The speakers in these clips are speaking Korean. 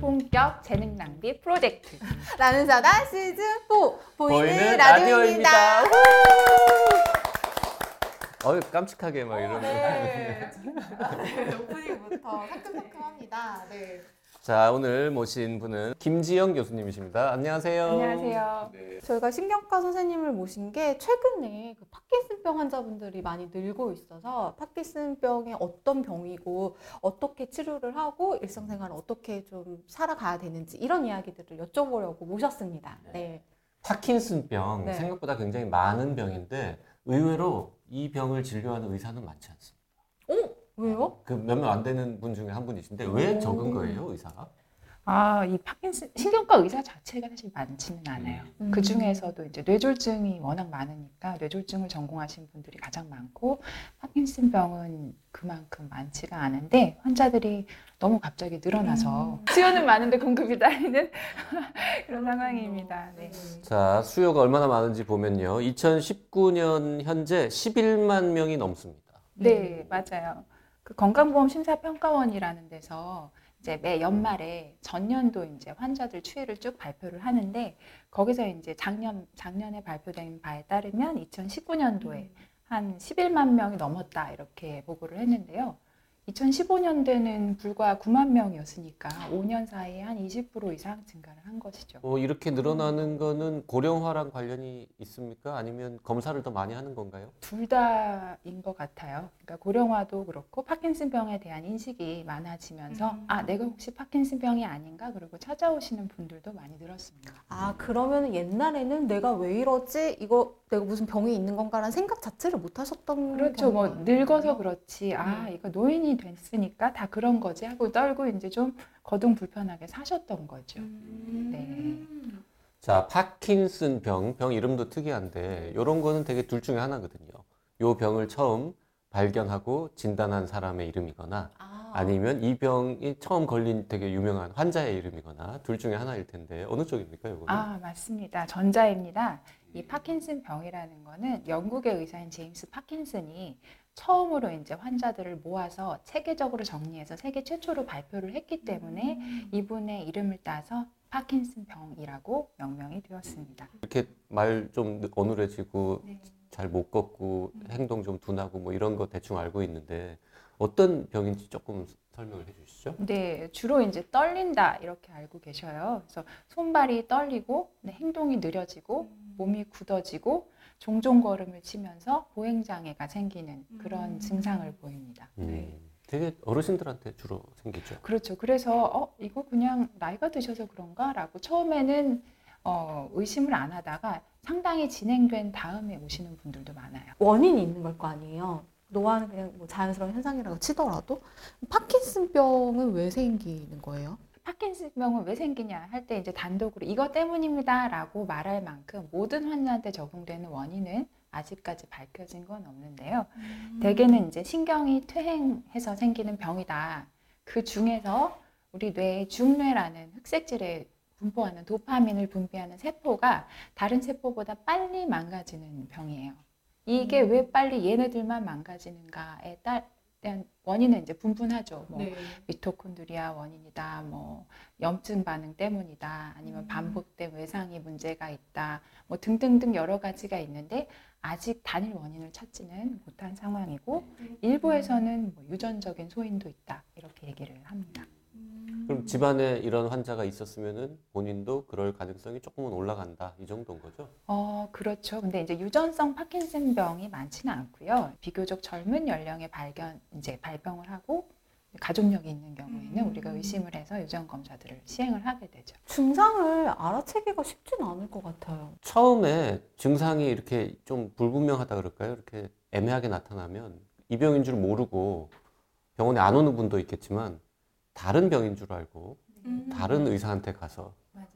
본격 재능 낭비 프로젝트. 라는 사다 시즌 4 보이는, 보이는 라디오입니다. 라디오입니다. 어유 깜찍하게 막 이러면. 네. 네, 오프닝부터 상큼상큼합니다. 네. 자 오늘 모신 분은 김지영 교수님이십니다. 안녕하세요. 안녕하세요. 저희가 신경과 선생님을 모신 게 최근에 그 파킨슨병 환자분들이 많이 늘고 있어서 파킨슨병이 어떤 병이고 어떻게 치료를 하고 일상생활을 어떻게 좀 살아가야 되는지 이런 이야기들을 여쭤보려고 모셨습니다. 네. 파킨슨병 네. 생각보다 굉장히 많은 병인데 의외로 이 병을 진료하는 의사는 많지 않습니다. 어? 왜요? 그 몇 명 안 되는 분 중에 한 분이신데 왜 오. 적은 거예요 의사가? 아, 이 파킨슨 신경과 의사 자체가 사실 많지는 않아요. 음. 그 중에서도 이제 뇌졸중이 워낙 많으니까 뇌졸중을 전공하신 분들이 가장 많고 파킨슨병은 그만큼 많지가 않은데 환자들이 너무 갑자기 늘어나서 수요는 많은데 공급이 딸리는 그런 상황입니다. 네. 자 수요가 얼마나 많은지 보면요. 2019년 현재 11만 명이 넘습니다. 네, 맞아요. 그 건강보험 심사평가원이라는 데서 이제 매 연말에 전년도 이제 환자들 추이를 쭉 발표를 하는데 거기서 이제 작년 작년에 발표된 바에 따르면 2019년도에 한 11만 명이 넘었다 이렇게 보고를 했는데요. 2015년도에는 불과 9만 명이었으니까 5년 사이에 한 20% 이상 증가를 한 것이죠. 어, 이렇게 늘어나는 거는 고령화랑 관련이 있습니까? 아니면 검사를 더 많이 하는 건가요? 둘 다인 것 같아요. 그러니까 고령화도 그렇고 파킨슨병에 대한 인식이 많아지면서 음. 아 내가 혹시 파킨슨병이 아닌가 그리고 찾아오시는 분들도 많이 늘었습니다. 아, 그러면 옛날에는 내가 왜 이러지? 이거 내가 무슨 병이 있는 건가라는 생각 자체를 못 하셨던 그렇죠. 뭐 늙어서? 그렇지. 아 네. 이거 노인이 됐으니까 다 그런 거지 하고 떨고 이제 좀 거둥 불편하게 사셨던 거죠. 음. 네. 자, 파킨슨 병, 병 이름도 특이한데 이런 거는 되게 둘 중에 하나거든요. 요 병을 처음 발견하고 진단한 사람의 이름이거나 아, 아니면 이 병이 처음 걸린 되게 유명한 환자의 이름이거나 둘 중에 하나일 텐데 어느 쪽입니까, 요거는? 아 맞습니다. 전자입니다. 이 파킨슨 병이라는 거는 영국의 의사인 제임스 파킨슨이 처음으로 이제 환자들을 모아서 체계적으로 정리해서 세계 최초로 발표를 했기 때문에 이분의 이름을 따서 파킨슨 병이라고 명명이 되었습니다. 이렇게 말 좀 어눌해지고 네. 잘못 걷고 행동 좀 둔하고 뭐 이런 거 대충 알고 있는데 어떤 병인지 조금 설명을 해 주시죠. 네, 주로 이제 떨린다 이렇게 알고 계셔요. 그래서 손발이 떨리고 네, 행동이 느려지고 몸이 굳어지고 종종 걸음을 치면서 보행 장애가 생기는 그런 음. 증상을 보입니다. 음, 네. 되게 어르신들한테 주로 생기죠. 그렇죠. 그래서 어 이거 그냥 나이가 드셔서 그런가라고 처음에는 어, 의심을 안 하다가 상당히 진행된 다음에 오시는 분들도 많아요. 원인이 있는 걸 거 아니에요. 노화는 그냥 뭐 자연스러운 현상이라고 치더라도 파킨슨병은 왜 생기는 거예요? 파킨슨병은 왜 생기냐 할 때 이제 단독으로 이것 때문입니다라고 말할 만큼 모든 환자한테 적용되는 원인은 아직까지 밝혀진 건 없는데요. 대개는 이제 신경이 퇴행해서 생기는 병이다. 그 중에서 우리 뇌의 중뇌라는 흑색질에 분포하는 도파민을 분비하는 세포가 다른 세포보다 빨리 망가지는 병이에요. 이게 음. 왜 빨리 얘네들만 망가지는가에 따- 대한 원인은 이제 분분하죠. 뭐 네. 미토콘드리아 원인이다, 뭐 염증 반응 때문이다, 아니면 음. 반복된 외상이 문제가 있다, 뭐 등등등 여러 가지가 있는데 아직 단일 원인을 찾지는 못한 상황이고 일부에서는 뭐 유전적인 소인도 있다 이렇게 얘기를 합니다. 그럼 집안에 이런 환자가 있었으면은 본인도 그럴 가능성이 조금은 올라간다 이 정도인 거죠? 어, 그렇죠. 근데 이제 유전성 파킨슨병이 많지는 않고요. 비교적 젊은 연령에 발견, 이제 발병을 하고 가족력이 있는 경우에는 음. 우리가 의심을 해서 유전 검사들을 시행을 하게 되죠. 증상을 알아채기가 쉽진 않을 것 같아요. 처음에 증상이 이렇게 좀 불분명하다 그럴까요? 이렇게 애매하게 나타나면 이 병인 줄 모르고 병원에 안 오는 분도 있겠지만 다른 병인 줄 알고 음. 다른 의사한테 가서 맞아요.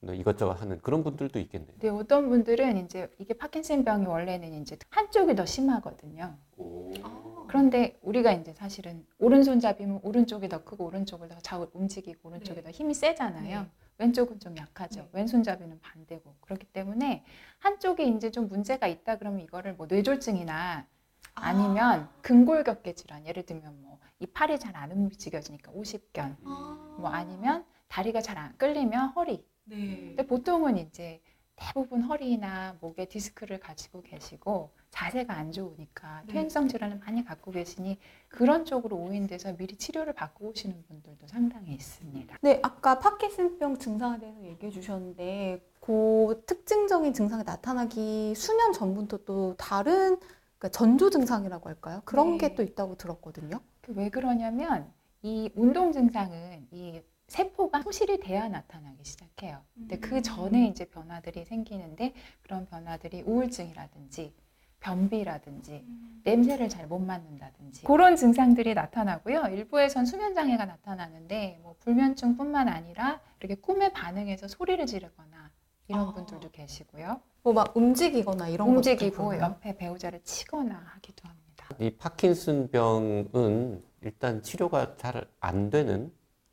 뭐 이것저것 하는 그런 분들도 있겠네요. 근데 어떤 분들은 이제 이게 파킨슨 병이 원래는 이제 한쪽이 더 심하거든요. 그런데 우리가 이제 사실은 오른손잡이면 오른쪽이 더 크고 오른쪽을 더 잘 움직이고 오른쪽이 네. 더 힘이 세잖아요. 네. 왼쪽은 좀 약하죠. 네. 왼손잡이는 반대고 그렇기 때문에 한쪽에 이제 좀 문제가 있다 그러면 이거를 뭐 뇌졸중이나 아니면 근골격계 질환 예를 들면 뭐 이 팔이 잘 안 움직여지니까 오십견 뭐 아니면 다리가 잘 안 끌리면 허리 네. 근데 보통은 이제 대부분 허리나 목에 디스크를 가지고 계시고 자세가 안 좋으니까 네. 퇴행성 질환을 많이 갖고 계시니 그런 쪽으로 오인돼서 미리 치료를 받고 오시는 분들도 상당히 있습니다. 네, 아까 파킨슨병 증상에 대해서 얘기해 주셨는데 그 특징적인 증상이 나타나기 수년 전부터 또 다른 그러니까 전조 증상이라고 할까요? 그런 네. 게또 있다고 들었거든요. 그왜 그러냐면 이 운동 증상은 이 세포가 소실이 돼야 나타나기 시작해요. 근데 그 전에 이제 변화들이 생기는데 그런 변화들이 우울증이라든지 변비라든지 냄새를 잘 못 맡는다든지 그런 증상들이 나타나고요. 일부에선 수면 장애가 나타나는데 뭐 불면증뿐만 아니라 이렇게 꿈에 반응해서 소리를 지르거나 이런 아. 분들도 계시고요. 뭐 막 움직이거나 이런 움직이고 것도 옆에 배우자를 치거나 하기도 합니다. 이 파킨슨 병은 일단 치료가 잘 안 되는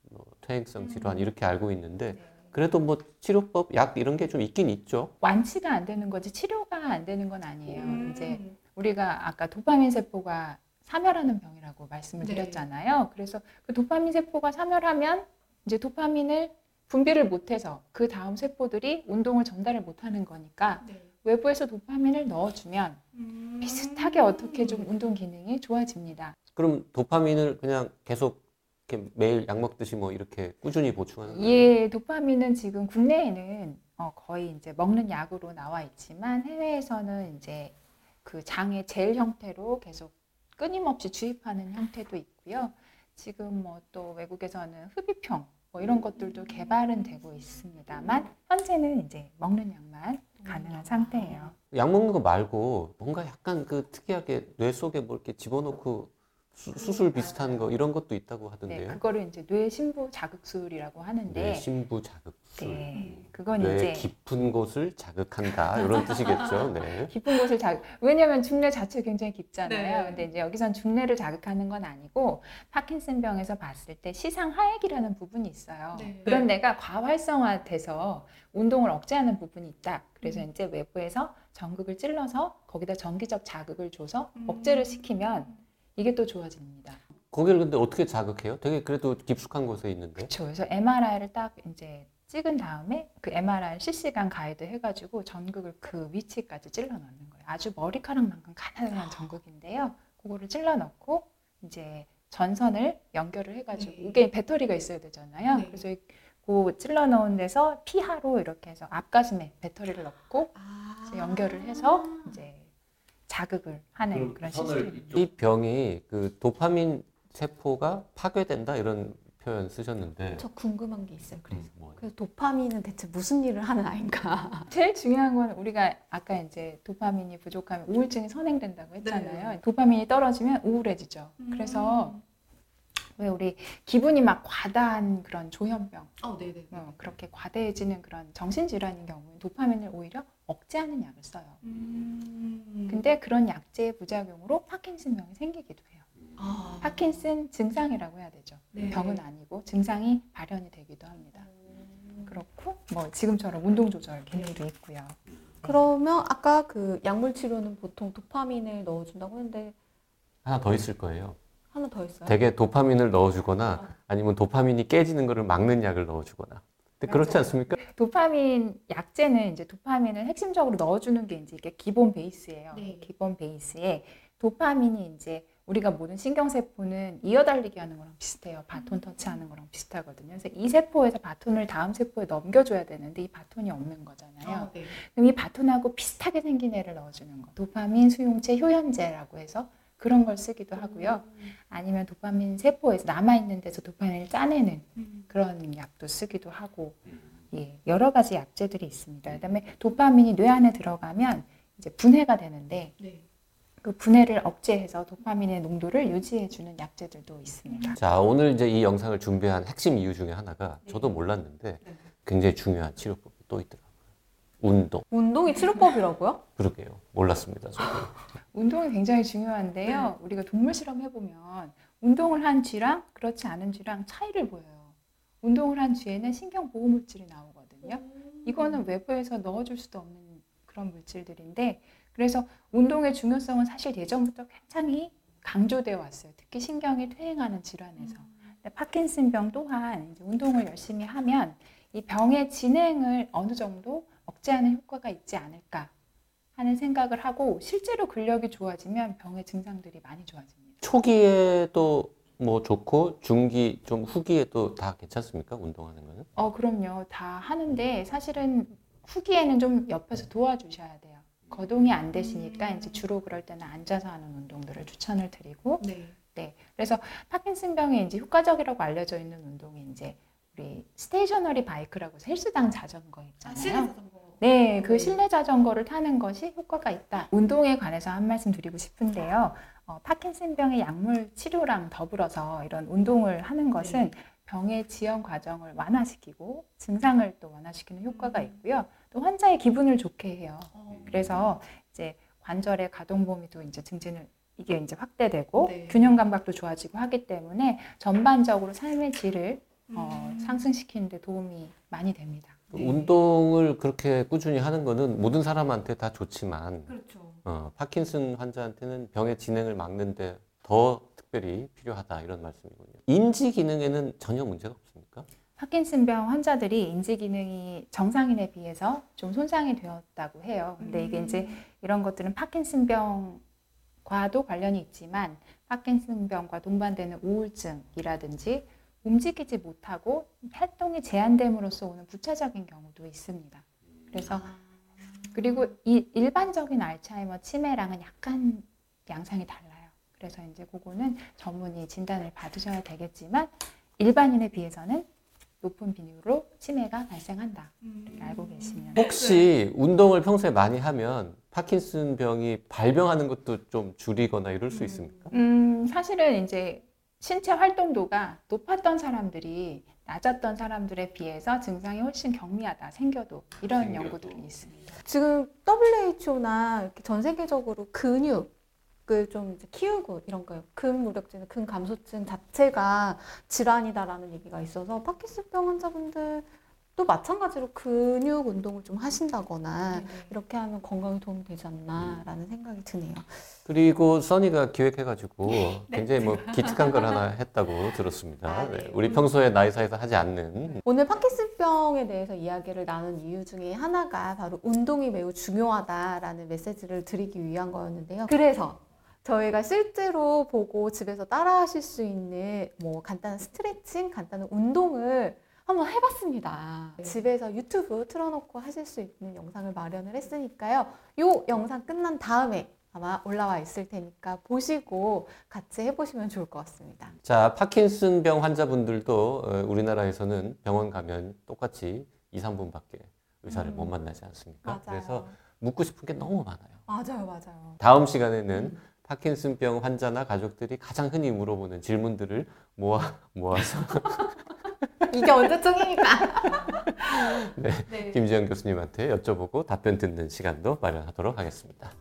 뭐 퇴행성 질환 음. 이렇게 알고 있는데 그래도 뭐 치료법 약 이런 게 좀 있긴 있죠. 완치가 안 되는 거지 치료가 안 되는 건 아니에요. 음. 이제 우리가 아까 도파민 세포가 사멸하는 병이라고 말씀을 네. 드렸잖아요. 그래서 그 도파민 세포가 사멸하면 이제 도파민을 분비를 못해서 그 다음 세포들이 운동을 전달을 못하는 거니까 네. 외부에서 도파민을 넣어주면 음. 비슷하게 어떻게 좀 운동 기능이 좋아집니다. 그럼 도파민을 그냥 계속 이렇게 매일 약 먹듯이 뭐 이렇게 꾸준히 보충하는 거예요? 예, 도파민은 지금 국내에는 어, 거의 이제 먹는 약으로 나와 있지만 해외에서는 이제 그 장의 젤 형태로 계속 끊임없이 주입하는 형태도 있고요. 지금 뭐 또 외국에서는 흡입형 뭐 이런 것들도 개발은 되고 있습니다만 현재는 이제 먹는 약만 가능한 상태예요. 약 먹는 거 말고 뭔가 약간 그 특이하게 뇌 속에 뭐 이렇게 집어넣고 수, 수술 비슷한 거 이런 것도 있다고 네, 하던데요. 그거를 이제 뇌 신부 자극술이라고 하는데 뇌 심부 자극술. 네, 그건 뇌 이제 깊은 곳을 자극한다 이런 뜻이겠죠. 네. 깊은 곳을 자극. 왜냐하면 중뇌 자체 굉장히 깊잖아요. 네. 근데 이제 여기선 중뇌를 자극하는 건 아니고 파킨슨병에서 봤을 때 시상 하액이라는 부분이 있어요. 네. 그런 데가 과활성화돼서 운동을 억제하는 부분이 있다. 그래서 음. 이제 외부에서 전극을 찔러서 거기다 전기적 자극을 줘서 음. 억제를 시키면 이게 또 좋아집니다. 거기를 근데 어떻게 자극해요? 되게 그래도 깊숙한 곳에 있는데. 그렇죠. 그래서 MRI를 딱 이제 찍은 다음에 그 MRI 실시간 가이드 해가지고 전극을 그 위치까지 찔러 넣는 거예요. 아주 머리카락만큼 가난한 전극인데요. 그거를 찔러 넣고 이제 전선을 연결을 해가지고 네. 이게 배터리가 있어야 되잖아요. 네. 그래서 이- 그 찔러 넣은 데서 피하로 이렇게 해서 앞가슴에 배터리를 넣고 아. 연결을 해서 이제 자극을 하는 그런 시스템입니다. 이 병이 그 도파민 세포가 파괴된다 이런 표현 쓰셨는데. 저 궁금한 게 있어요. 그래서 음? 그래서 도파민은 대체 무슨 일을 하는 아인가? 제일 중요한 건 우리가 아까 이제 도파민이 부족하면 우울증이 선행된다고 했잖아요. 네. 도파민이 떨어지면 우울해지죠. 그래서 왜 우리 기분이 막 과다한 그런 조현병, 어, 네네. 어, 그렇게 과대해지는 그런 정신질환인 경우는 도파민을 오히려 억제하는 약을 써요. 음. 근데 그런 약제의 부작용으로 파킨슨병이 생기기도 해요. 아. 파킨슨 증상이라고 해야 되죠. 네. 병은 아니고 증상이 발현이 되기도 합니다. 그렇고 뭐 지금처럼 운동 조절 기능도 있고요. 그러면 아까 그 약물 치료는 보통 도파민을 넣어준다고 했는데 하나 더 있을 거예요. 하나 더 있어요? 되게 도파민을 넣어주거나 아니면 도파민이 깨지는 거를 막는 약을 넣어주거나. 근데 그렇지 맞아요. 않습니까? 도파민 약제는 이제 도파민을 핵심적으로 넣어주는 게 이제 이게 기본 베이스예요. 네. 기본 베이스에 도파민이 이제 우리가 모든 신경세포는 이어달리기 하는 거랑 비슷해요. 바톤 터치하는 거랑 비슷하거든요. 그래서 이 세포에서 바톤을 다음 세포에 넘겨줘야 되는데 이 바톤이 없는 거잖아요. 아, 네. 그럼 이 바톤하고 비슷하게 생긴 애를 넣어주는 거. 도파민 수용체 효연제라고 해서 그런 걸 쓰기도 하고요. 아니면 도파민 세포에서 남아있는 데서 도파민을 짜내는 음. 그런 약도 쓰기도 하고 예, 여러 가지 약제들이 있습니다. 그 다음에 도파민이 뇌 안에 들어가면 이제 분해가 되는데 네. 그 분해를 억제해서 도파민의 농도를 유지해 주는 약제들도 있습니다. 자, 오늘 이제 이 영상을 준비한 핵심 이유 중에 하나가 저도 몰랐는데 네. 굉장히 중요한 치료법이다. 또 있더라고요. 운동. 운동이 치료법이라고요? 그러게요. 몰랐습니다. 저도. 운동이 굉장히 중요한데요. 우리가 동물 실험 해보면 운동을 한 쥐랑 그렇지 않은 쥐랑 차이를 보여요. 운동을 한 쥐에는 신경 보호 물질이 나오거든요. 이거는 외부에서 넣어줄 수도 없는 그런 물질들인데 그래서 운동의 중요성은 사실 예전부터 굉장히 강조되어 왔어요. 특히 신경이 퇴행하는 질환에서. 근데 파킨슨병 또한 이제 운동을 열심히 하면 이 병의 진행을 어느 정도 억제하는 효과가 있지 않을까 하는 생각을 하고 실제로 근력이 좋아지면 병의 증상들이 많이 좋아집니다. 초기에도 뭐 좋고 중기 좀 후기에도 다 괜찮습니까? 운동하는 거는? 어, 그럼요. 다 하는데 사실은 후기에는 좀 옆에서 도와주셔야 돼요. 거동이 안 되시니까 이제 주로 그럴 때는 앉아서 하는 운동들을 추천을 드리고 네. 네. 그래서 파킨슨병에 이제 효과적이라고 알려져 있는 운동이 이제 우리 스테이셔너리 바이크라고 해서 헬스장 자전거 있잖아요. 네, 그 네. 실내 자전거를 타는 것이 효과가 있다. 운동에 관해서 한 말씀 드리고 싶은데요. 어, 파킨슨병의 약물 치료랑 더불어서 이런 운동을 하는 것은 병의 지연 과정을 완화시키고 증상을 또 완화시키는 효과가 있고요. 또 환자의 기분을 좋게 해요. 그래서 이제 관절의 가동 범위 도 이제 증진을 이게 이제 확대되고 네. 균형 감각도 좋아지고 하기 때문에 전반적으로 삶의 질을 어, 음. 상승시키는 데 도움이 많이 됩니다. 네. 운동을 그렇게 꾸준히 하는 거는 모든 사람한테 다 좋지만 그렇죠. 어, 파킨슨 환자한테는 병의 진행을 막는데 더 특별히 필요하다 이런 말씀이군요. 인지 기능에는 전혀 문제가 없습니까? 파킨슨병 환자들이 인지 기능이 정상인에 비해서 좀 손상이 되었다고 해요. 근데 이게 이제 이런 것들은 파킨슨병과도 관련이 있지만 파킨슨병과 동반되는 우울증이라든지 움직이지 못하고 활동이 제한됨으로써 오는 부차적인 경우도 있습니다. 그래서 그리고 이 일반적인 알츠하이머 치매랑은 약간 양상이 달라요. 그래서 이제 그거는 전문의 진단을 받으셔야 되겠지만 일반인에 비해서는 높은 비율로 치매가 발생한다. 이렇게 알고 계시면 혹시 운동을 평소에 많이 하면 파킨슨 병이 발병하는 것도 좀 줄이거나 이럴 수 있습니까? 음, 사실은 이제 신체 활동도가 높았던 사람들이 낮았던 사람들에 비해서 증상이 훨씬 경미하다 생겨도 이런 생겨도. 연구들이 있습니다. 지금 WHO나 이렇게 전 세계적으로 근육을 좀 이제 키우고 이런 거요. 근무력증, 근감소증 자체가 질환이다라는 얘기가 있어서 파킨슨병 환자분들 도 마찬가지로 근육 운동을 좀 하신다거나 이렇게 하면 건강에 도움이 되지 않나라는 생각이 드네요. 그리고 써니가 기획해가지고 굉장히 뭐 기특한 걸 하나 했다고 들었습니다. 아, 네. 네, 우리 평소에 나이 사에서 하지 않는 오늘 파킨슨병에 대해서 이야기를 나눈 이유 중에 하나가 바로 운동이 매우 중요하다라는 메시지를 드리기 위한 거였는데요. 그래서 저희가 실제로 보고 집에서 따라 하실 수 있는 뭐 간단한 스트레칭, 간단한 운동을 한번 해봤습니다. 집에서 유튜브 틀어놓고 하실 수 있는 영상을 마련을 했으니까요. 이 영상 끝난 다음에 아마 올라와 있을 테니까 보시고 같이 해보시면 좋을 것 같습니다. 자 파킨슨 병 환자분들도 어, 우리나라에서는 병원 가면 똑같이 2, 3분밖에 의사를 음. 못 만나지 않습니까? 맞아요. 그래서 묻고 싶은 게 너무 많아요. 맞아요, 맞아요. 다음 시간에는 파킨슨병 환자나 가족들이 가장 흔히 물어보는 질문들을 모아 모아서 이게 언제쯤입니까? 네, 김지영 교수님한테 여쭤보고 답변 듣는 시간도 마련하도록 하겠습니다.